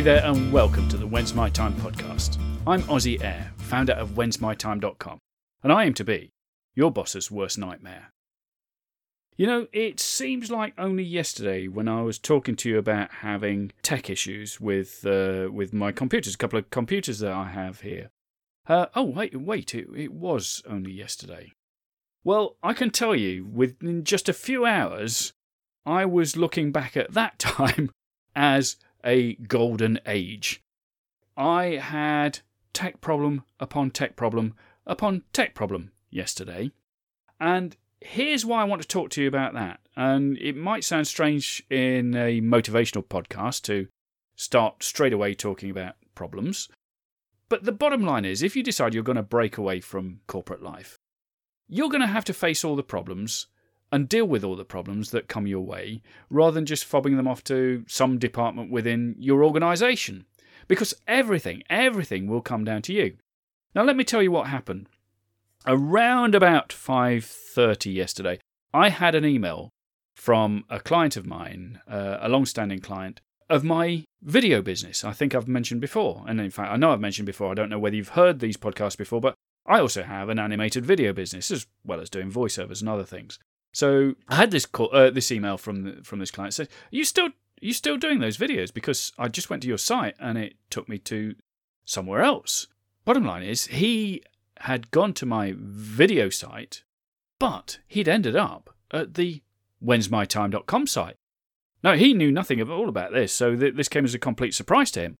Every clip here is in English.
Hey there, and welcome to the When's My Time podcast. I'm Ozzy Air, founder of whensmytime.com, and I aim to be your boss's worst nightmare. You know, it seems like only yesterday when I was talking to you about having tech issues with uh, with my computers, a couple of computers that I have here. Uh, oh wait, wait, it, it was only yesterday. Well, I can tell you, within just a few hours, I was looking back at that time as a golden age. I had tech problem upon tech problem upon tech problem yesterday. And here's why I want to talk to you about that. And it might sound strange in a motivational podcast to start straight away talking about problems. But the bottom line is if you decide you're going to break away from corporate life, you're going to have to face all the problems and deal with all the problems that come your way rather than just fobbing them off to some department within your organisation. Because everything, everything will come down to you. Now let me tell you what happened. Around about 5:30 yesterday, I had an email from a client of mine, uh, a long-standing client of my video business. I think I've mentioned before, and in fact, I know I've mentioned before. I don't know whether you've heard these podcasts before, but I also have an animated video business as well as doing voiceovers and other things. So I had this call, uh, this email from from this client said, "Are you still are you still doing those videos?" Because I just went to your site and it took me to somewhere else. Bottom line is, he had gone to my video site, but he'd ended up at the whensmytime.com site. Now he knew nothing at all about this, so th- this came as a complete surprise to him.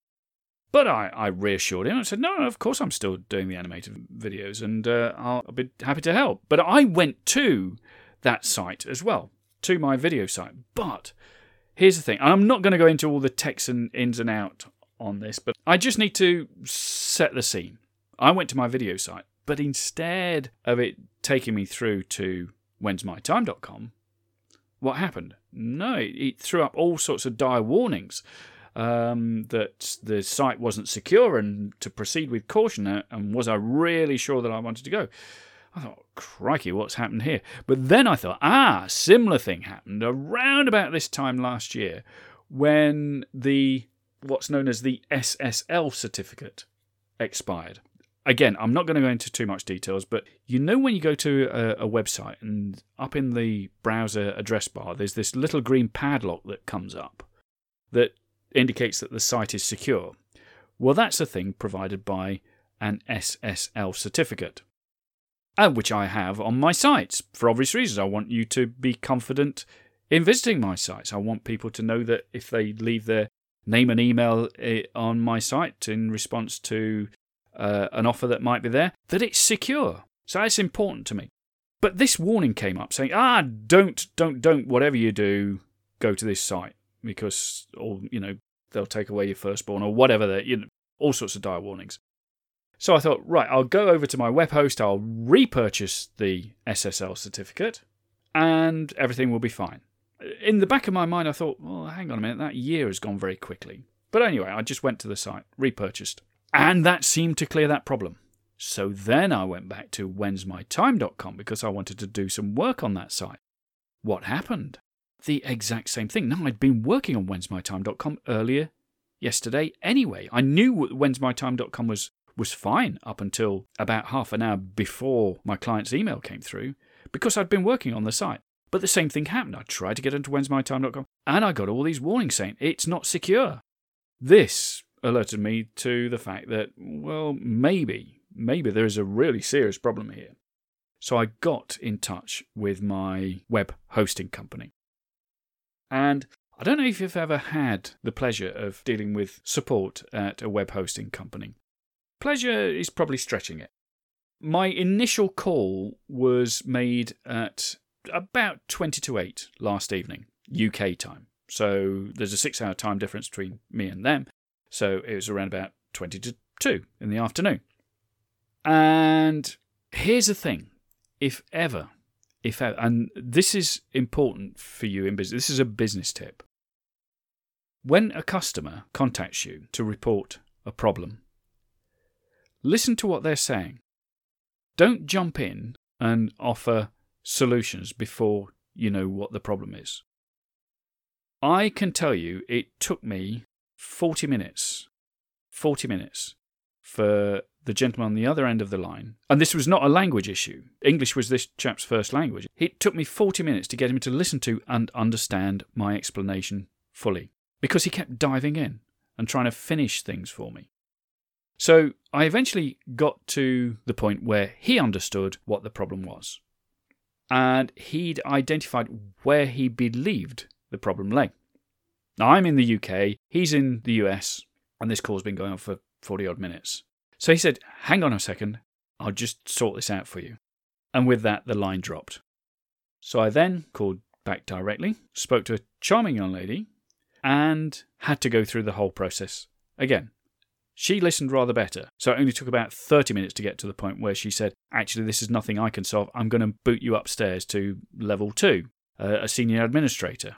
But I, I reassured him. I said, no, no, of course I'm still doing the animated videos and uh, I'll, I'll be happy to help. But I went to that site as well, to my video site. But here's the thing I'm not going to go into all the text and ins and out on this, but I just need to set the scene. I went to my video site, but instead of it taking me through to whensmytime.com, what happened? No, it threw up all sorts of dire warnings um, that the site wasn't secure and to proceed with caution. Uh, and was I really sure that I wanted to go? I thought, crikey, what's happened here? But then I thought, ah, similar thing happened around about this time last year when the what's known as the SSL certificate expired. Again, I'm not going to go into too much details, but you know when you go to a, a website and up in the browser address bar, there's this little green padlock that comes up that indicates that the site is secure. Well, that's a thing provided by an SSL certificate uh, which I have on my sites for obvious reasons. I want you to be confident in visiting my sites. I want people to know that if they leave their name and email eh, on my site in response to uh, an offer that might be there, that it's secure. So that's important to me. But this warning came up saying, ah, don't, don't, don't, whatever you do, go to this site because, or, you know, they'll take away your firstborn or whatever. You know, all sorts of dire warnings. So I thought, right, I'll go over to my web host, I'll repurchase the SSL certificate, and everything will be fine. In the back of my mind, I thought, well, hang on a minute, that year has gone very quickly. But anyway, I just went to the site, repurchased, and that seemed to clear that problem. So then I went back to whensmytime.com because I wanted to do some work on that site. What happened? The exact same thing. Now, I'd been working on whensmytime.com earlier yesterday anyway. I knew whensmytime.com was was fine up until about half an hour before my client's email came through because I'd been working on the site. But the same thing happened. I tried to get into whensmytime.com and I got all these warnings saying it's not secure. This alerted me to the fact that, well, maybe, maybe there is a really serious problem here. So I got in touch with my web hosting company. And I don't know if you've ever had the pleasure of dealing with support at a web hosting company. Pleasure is probably stretching it. My initial call was made at about 20 to 8 last evening, UK time. So there's a six hour time difference between me and them. So it was around about 20 to 2 in the afternoon. And here's the thing if ever, if ever, and this is important for you in business, this is a business tip. When a customer contacts you to report a problem Listen to what they're saying. Don't jump in and offer solutions before you know what the problem is. I can tell you it took me 40 minutes, 40 minutes for the gentleman on the other end of the line. And this was not a language issue. English was this chap's first language. It took me 40 minutes to get him to listen to and understand my explanation fully because he kept diving in and trying to finish things for me. So I eventually got to the point where he understood what the problem was. And he'd identified where he believed the problem lay. Now I'm in the UK, he's in the US, and this call's been going on for 40 odd minutes. So he said, Hang on a second, I'll just sort this out for you. And with that, the line dropped. So I then called back directly, spoke to a charming young lady, and had to go through the whole process again. She listened rather better, so it only took about 30 minutes to get to the point where she said, Actually, this is nothing I can solve. I'm going to boot you upstairs to level two, uh, a senior administrator.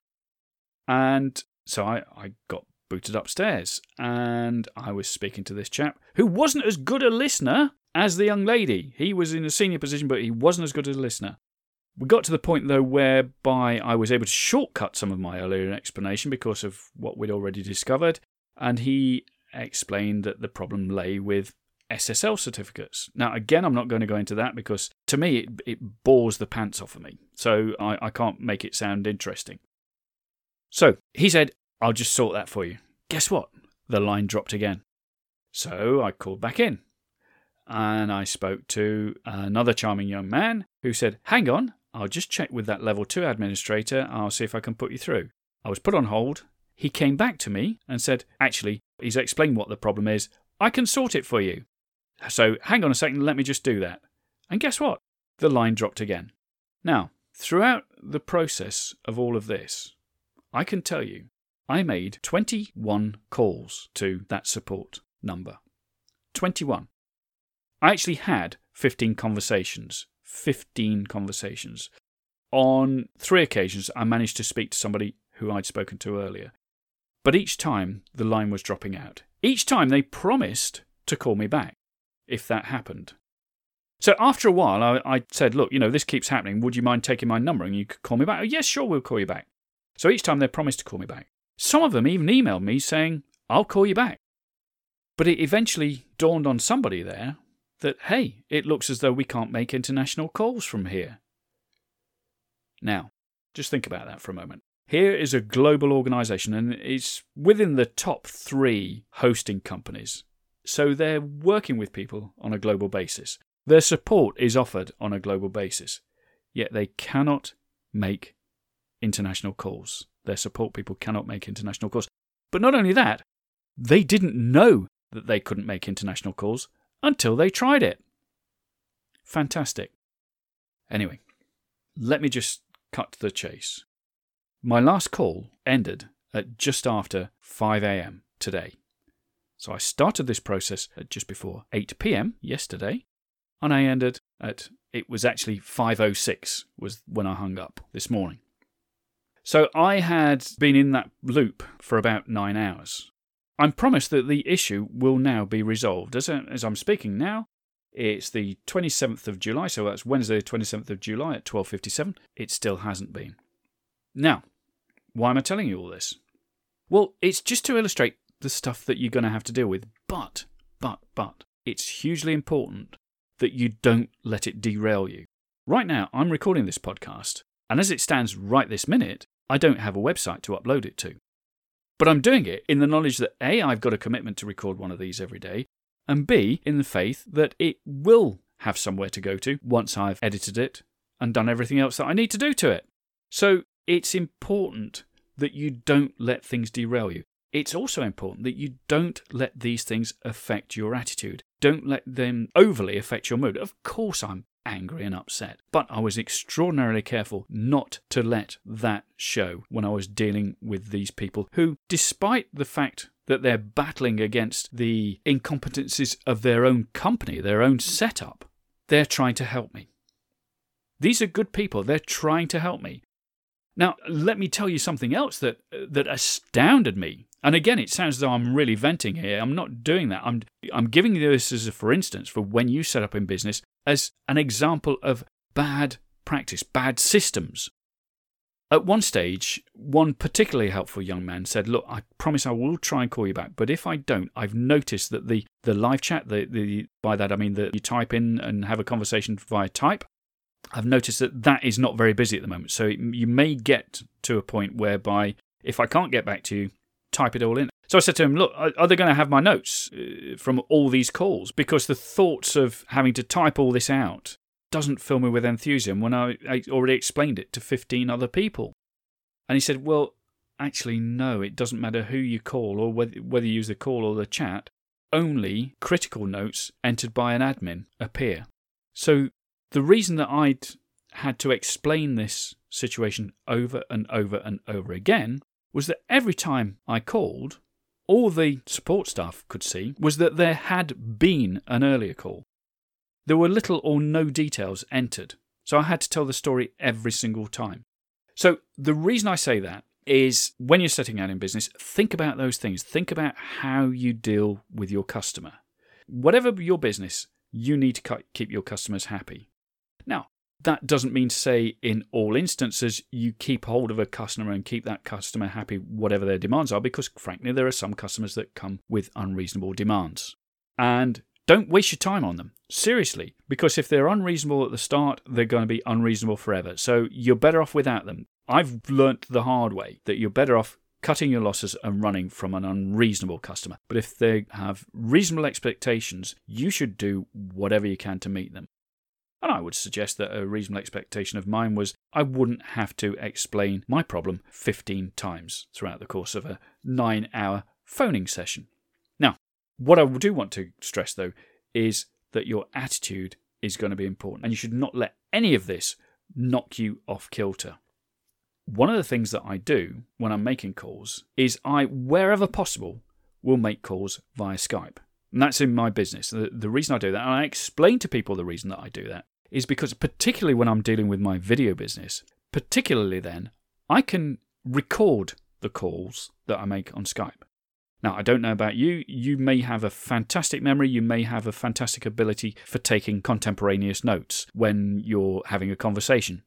And so I, I got booted upstairs, and I was speaking to this chap who wasn't as good a listener as the young lady. He was in a senior position, but he wasn't as good a listener. We got to the point, though, whereby I was able to shortcut some of my earlier explanation because of what we'd already discovered, and he explained that the problem lay with SSL certificates. Now, again, I'm not going to go into that because to me it, it bores the pants off of me. So I, I can't make it sound interesting. So he said, I'll just sort that for you. Guess what? The line dropped again. So I called back in and I spoke to another charming young man who said, Hang on, I'll just check with that level 2 administrator. I'll see if I can put you through. I was put on hold he came back to me and said, Actually, he's explained what the problem is. I can sort it for you. So hang on a second, let me just do that. And guess what? The line dropped again. Now, throughout the process of all of this, I can tell you I made 21 calls to that support number. 21. I actually had 15 conversations. 15 conversations. On three occasions, I managed to speak to somebody who I'd spoken to earlier. But each time the line was dropping out. Each time they promised to call me back if that happened. So after a while, I, I, said, Look, you know, this keeps happening. Would you mind taking my number and you could call me back? Oh, yes, sure, we'll call you back. So each time they promised to call me back. Some of them even emailed me saying, I'll call you back. But it eventually dawned on somebody there that, hey, it looks as though we can't make international calls from here. Now, just think about that for a moment. Here is a global organization and it's within the top three hosting companies. So they're working with people on a global basis. Their support is offered on a global basis. Yet they cannot make international calls. Their support people cannot make international calls. But not only that, they didn't know that they couldn't make international calls until they tried it. Fantastic. Anyway, let me just cut to the chase. My last call ended at just after 5 a.m. today. So I started this process at just before 8 p.m. yesterday, and I ended at it was actually 5:06 was when I hung up this morning. So I had been in that loop for about 9 hours. I'm promised that the issue will now be resolved. As, as I'm speaking now, it's the 27th of July, so that's Wednesday, the 27th of July at 12:57. It still hasn't been. Now, why am I telling you all this? Well, it's just to illustrate the stuff that you're going to have to deal with. But, but, but, it's hugely important that you don't let it derail you. Right now, I'm recording this podcast, and as it stands right this minute, I don't have a website to upload it to. But I'm doing it in the knowledge that A, I've got a commitment to record one of these every day, and B, in the faith that it will have somewhere to go to once I've edited it and done everything else that I need to do to it. So it's important that you don't let things derail you. It's also important that you don't let these things affect your attitude. Don't let them overly affect your mood. Of course, I'm angry and upset, but I was extraordinarily careful not to let that show when I was dealing with these people who, despite the fact that they're battling against the incompetencies of their own company, their own setup, they're trying to help me. These are good people. They're trying to help me. Now, let me tell you something else that that astounded me. And again, it sounds as though I'm really venting here. I'm not doing that. I'm I'm giving you this as a for instance for when you set up in business as an example of bad practice, bad systems. At one stage, one particularly helpful young man said, Look, I promise I will try and call you back, but if I don't, I've noticed that the, the live chat, the, the, by that I mean that you type in and have a conversation via type, I've noticed that that is not very busy at the moment. So you may get to a point whereby if I can't get back to you, type it all in. So I said to him, Look, are they going to have my notes uh, from all these calls? Because the thoughts of having to type all this out doesn't fill me with enthusiasm when I, already explained it to 15 other people. And he said, Well, actually, no, it doesn't matter who you call or whether, whether you use the call or the chat. Only critical notes entered by an admin appear. So the reason that I'd had to explain this situation over and over and over again was that every time I called, all the support staff could see was that there had been an earlier call. There were little or no details entered, so I had to tell the story every single time. So the reason I say that is when you're setting out in business, think about those things. Think about how you deal with your customer. Whatever your business, you need to keep your customers happy. Now, that doesn't mean to say in all instances you keep hold of a customer and keep that customer happy, whatever their demands are, because frankly, there are some customers that come with unreasonable demands. And don't waste your time on them. Seriously, because if they're unreasonable at the start, they're going to be unreasonable forever. So you're better off without them. I've learnt the hard way that you're better off cutting your losses and running from an unreasonable customer. But if they have reasonable expectations, you should do whatever you can to meet them. And I would suggest that a reasonable expectation of mine was I wouldn't have to explain my problem 15 times throughout the course of a nine hour phoning session. Now, what I do want to stress though is that your attitude is going to be important and you should not let any of this knock you off kilter. One of the things that I do when I'm making calls is I, wherever possible, will make calls via Skype. And that's in my business. The, the reason I do that, and I explain to people the reason that I do that, is because, particularly when I'm dealing with my video business, particularly then, I can record the calls that I make on Skype. Now, I don't know about you. You may have a fantastic memory. You may have a fantastic ability for taking contemporaneous notes when you're having a conversation.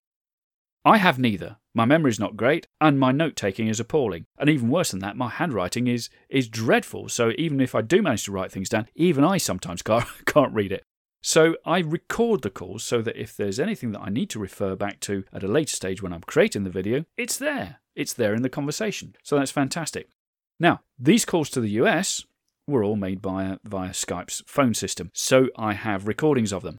I have neither. My memory is not great, and my note taking is appalling. And even worse than that, my handwriting is, is dreadful. So even if I do manage to write things down, even I sometimes can't, can't read it. So I record the calls so that if there's anything that I need to refer back to at a later stage when I'm creating the video, it's there. It's there in the conversation. So that's fantastic. Now, these calls to the US were all made via, uh, via Skype's phone system, so I have recordings of them.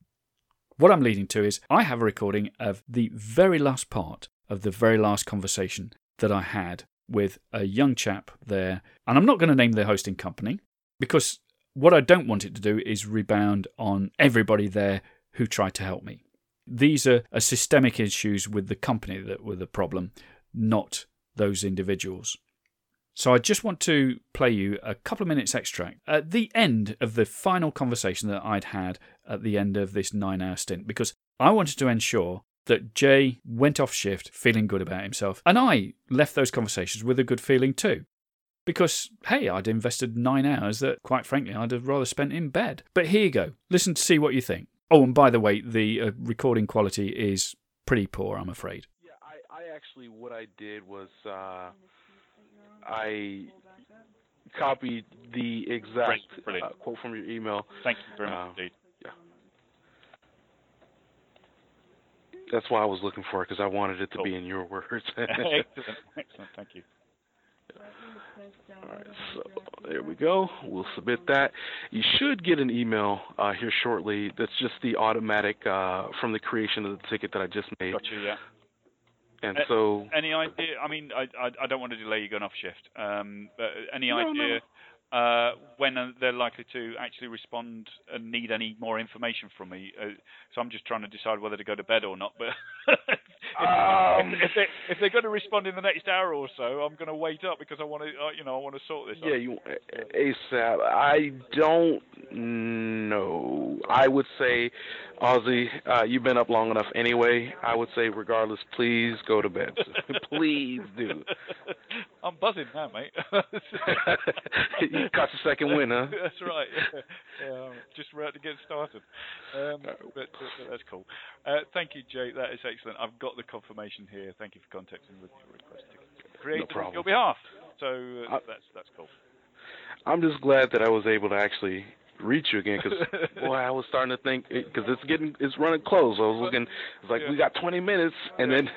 What I'm leading to is I have a recording of the very last part of the very last conversation that I had with a young chap there. And I'm not going to name the hosting company because what I don't want it to do is rebound on everybody there who tried to help me. These are, are systemic issues with the company that were the problem, not those individuals. So I just want to play you a couple of minutes extract at the end of the final conversation that I'd had at the end of this nine hour stint because I wanted to ensure that Jay went off shift feeling good about himself and I left those conversations with a good feeling too because, hey, I'd invested nine hours that, quite frankly, I'd have rather spent in bed. But here you go. Listen to see what you think. Oh, and by the way, the uh, recording quality is pretty poor, I'm afraid. Yeah, I, I actually, what I did was uh, I copied the exact uh, quote from your email. Thank you very much uh, indeed. Yeah. That's why I was looking for it because I wanted it to cool. be in your words. excellent, excellent. Thank you. All right, so there we go. We'll submit that. You should get an email uh, here shortly. That's just the automatic uh, from the creation of the ticket that I just made. Got you, yeah. And so, any idea? I mean, I, I, I don't want to delay you going off shift. Um, but any no, idea no uh, when they're likely to actually respond and need any more information from me. Uh, so I'm just trying to decide whether to go to bed or not. But if, um, if, they, if they're going to respond in the next hour or so, I'm going to wait up because I want to, uh, you know, I want to sort this. Out. Yeah, out. you ASAP. I don't know. I would say, Ozzy, uh, you've been up long enough anyway. I would say, regardless, please go to bed. please do. I'm buzzing now, mate. you caught the second win, huh? that's right. Yeah, just about to get started. Um, but, but, but, that's cool. Uh, thank you, Jay. That is excellent. I've got the confirmation here. Thank you for contacting with your request to create no on your behalf. So uh, that's that's cool. I'm just glad that I was able to actually reach you again because boy, I was starting to think because it's getting it's running close. I was looking, it's like yeah. we got 20 minutes, and then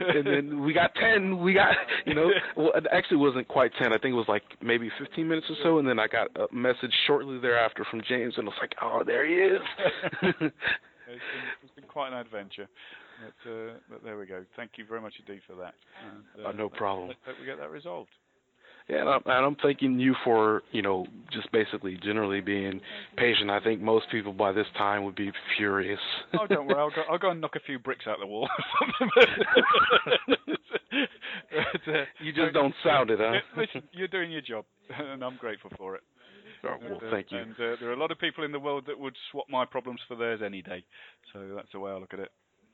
and then we got 10. We got you know, well, it actually wasn't quite 10. I think it was like maybe 15 minutes or so, and then I got a message shortly thereafter from James, and I was like, oh, there he is. it's, been, it's been quite an adventure. But, uh, but there we go. Thank you very much indeed for that. And, uh, uh, no problem. Let's hope we get that resolved. Yeah, and I'm, and I'm thanking you for you know just basically generally being patient. I think most people by this time would be furious. oh, don't worry, I'll go, I'll go and knock a few bricks out the wall. but, uh, you just don't sound it, huh? Listen, you're doing your job, and I'm grateful for it. Oh, well, thank you. And uh, there are a lot of people in the world that would swap my problems for theirs any day. So that's the way I look at it.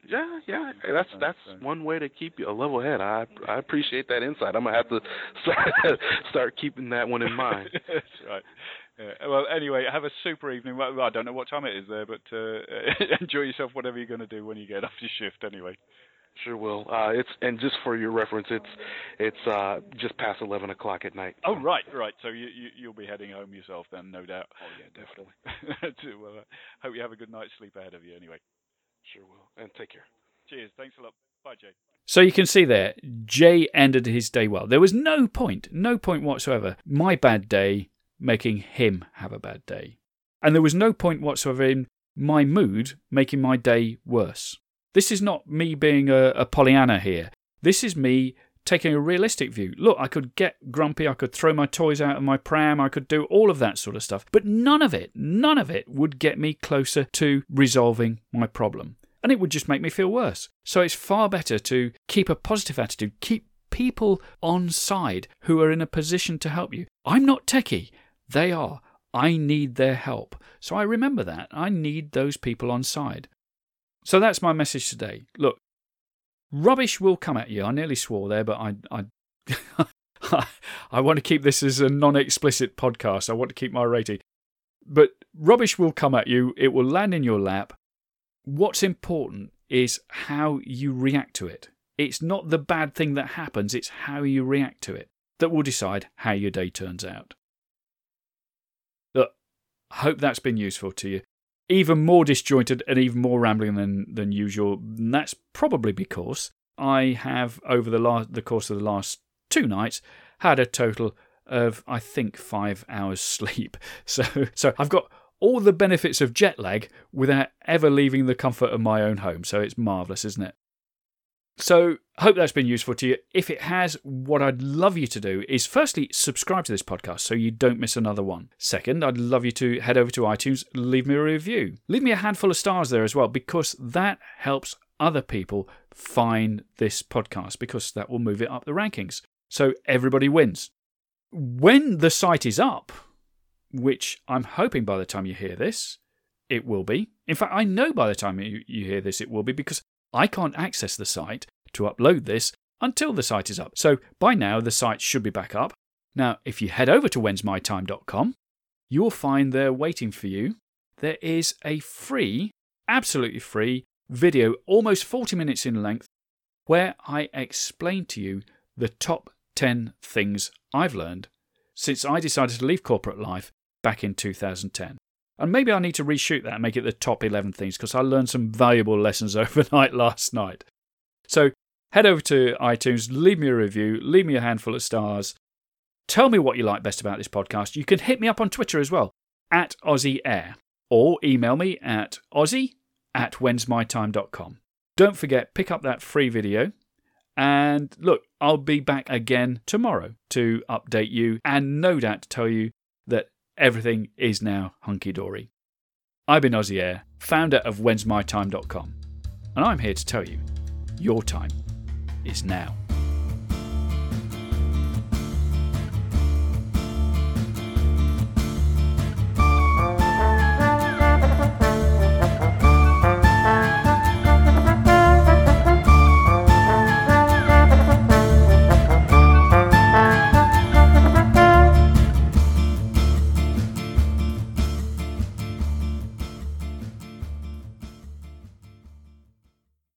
Yeah, yeah, that's that's one way to keep you a level head. I I appreciate that insight. I'm gonna have to start start keeping that one in mind. that's right. Yeah. Well, anyway, have a super evening. Well, I don't know what time it is there, but uh, enjoy yourself, whatever you're going to do when you get off your shift. Anyway. Sure will. Uh, it's and just for your reference, it's it's uh, just past eleven o'clock at night. Oh right, right. So you, you you'll be heading home yourself then, no doubt. Oh yeah, definitely. well, uh, hope you have a good night's sleep ahead of you. Anyway. Sure will. And take care. Cheers. Thanks a lot. Bye, Jay. So you can see there, Jay ended his day well. There was no point, no point whatsoever, my bad day making him have a bad day. And there was no point whatsoever in my mood making my day worse. This is not me being a, a Pollyanna here. This is me taking a realistic view. Look, I could get grumpy, I could throw my toys out of my pram, I could do all of that sort of stuff. But none of it, none of it would get me closer to resolving my problem and it would just make me feel worse. So it's far better to keep a positive attitude, keep people on side who are in a position to help you. I'm not techie, they are. I need their help. So I remember that. I need those people on side. So that's my message today. Look, rubbish will come at you. I nearly swore there, but I I I want to keep this as a non-explicit podcast. I want to keep my rating. But rubbish will come at you. It will land in your lap what's important is how you react to it. It's not the bad thing that happens, it's how you react to it that will decide how your day turns out. Look, I hope that's been useful to you. Even more disjointed and even more rambling than, than usual. And that's probably because I have, over the, last, the course of the last two nights, had a total of, I think, five hours sleep. So, so I've got all the benefits of jet lag without ever leaving the comfort of my own home. So it's marvellous, isn't it? So, hope that's been useful to you. If it has, what I'd love you to do is firstly, subscribe to this podcast so you don't miss another one. Second, I'd love you to head over to iTunes, leave me a review. Leave me a handful of stars there as well, because that helps other people find this podcast, because that will move it up the rankings. So everybody wins. When the site is up, which I'm hoping by the time you hear this, it will be. In fact, I know by the time you, you hear this, it will be because I can't access the site to upload this until the site is up. So by now, the site should be back up. Now, if you head over to whensmytime.com, you will find there waiting for you, there is a free, absolutely free video, almost 40 minutes in length, where I explain to you the top 10 things I've learned since I decided to leave corporate life back in 2010. And maybe I need to reshoot that and make it the top 11 things because I learned some valuable lessons overnight last night. So head over to iTunes, leave me a review, leave me a handful of stars. Tell me what you like best about this podcast. You can hit me up on Twitter as well, at Aussie Air, or email me at aussie at whensmytime.com. Don't forget, pick up that free video. And look, I'll be back again tomorrow to update you and no doubt to tell you that everything is now hunky dory. I've been Aussie Air, founder of whensmytime.com, and I'm here to tell you your time is now.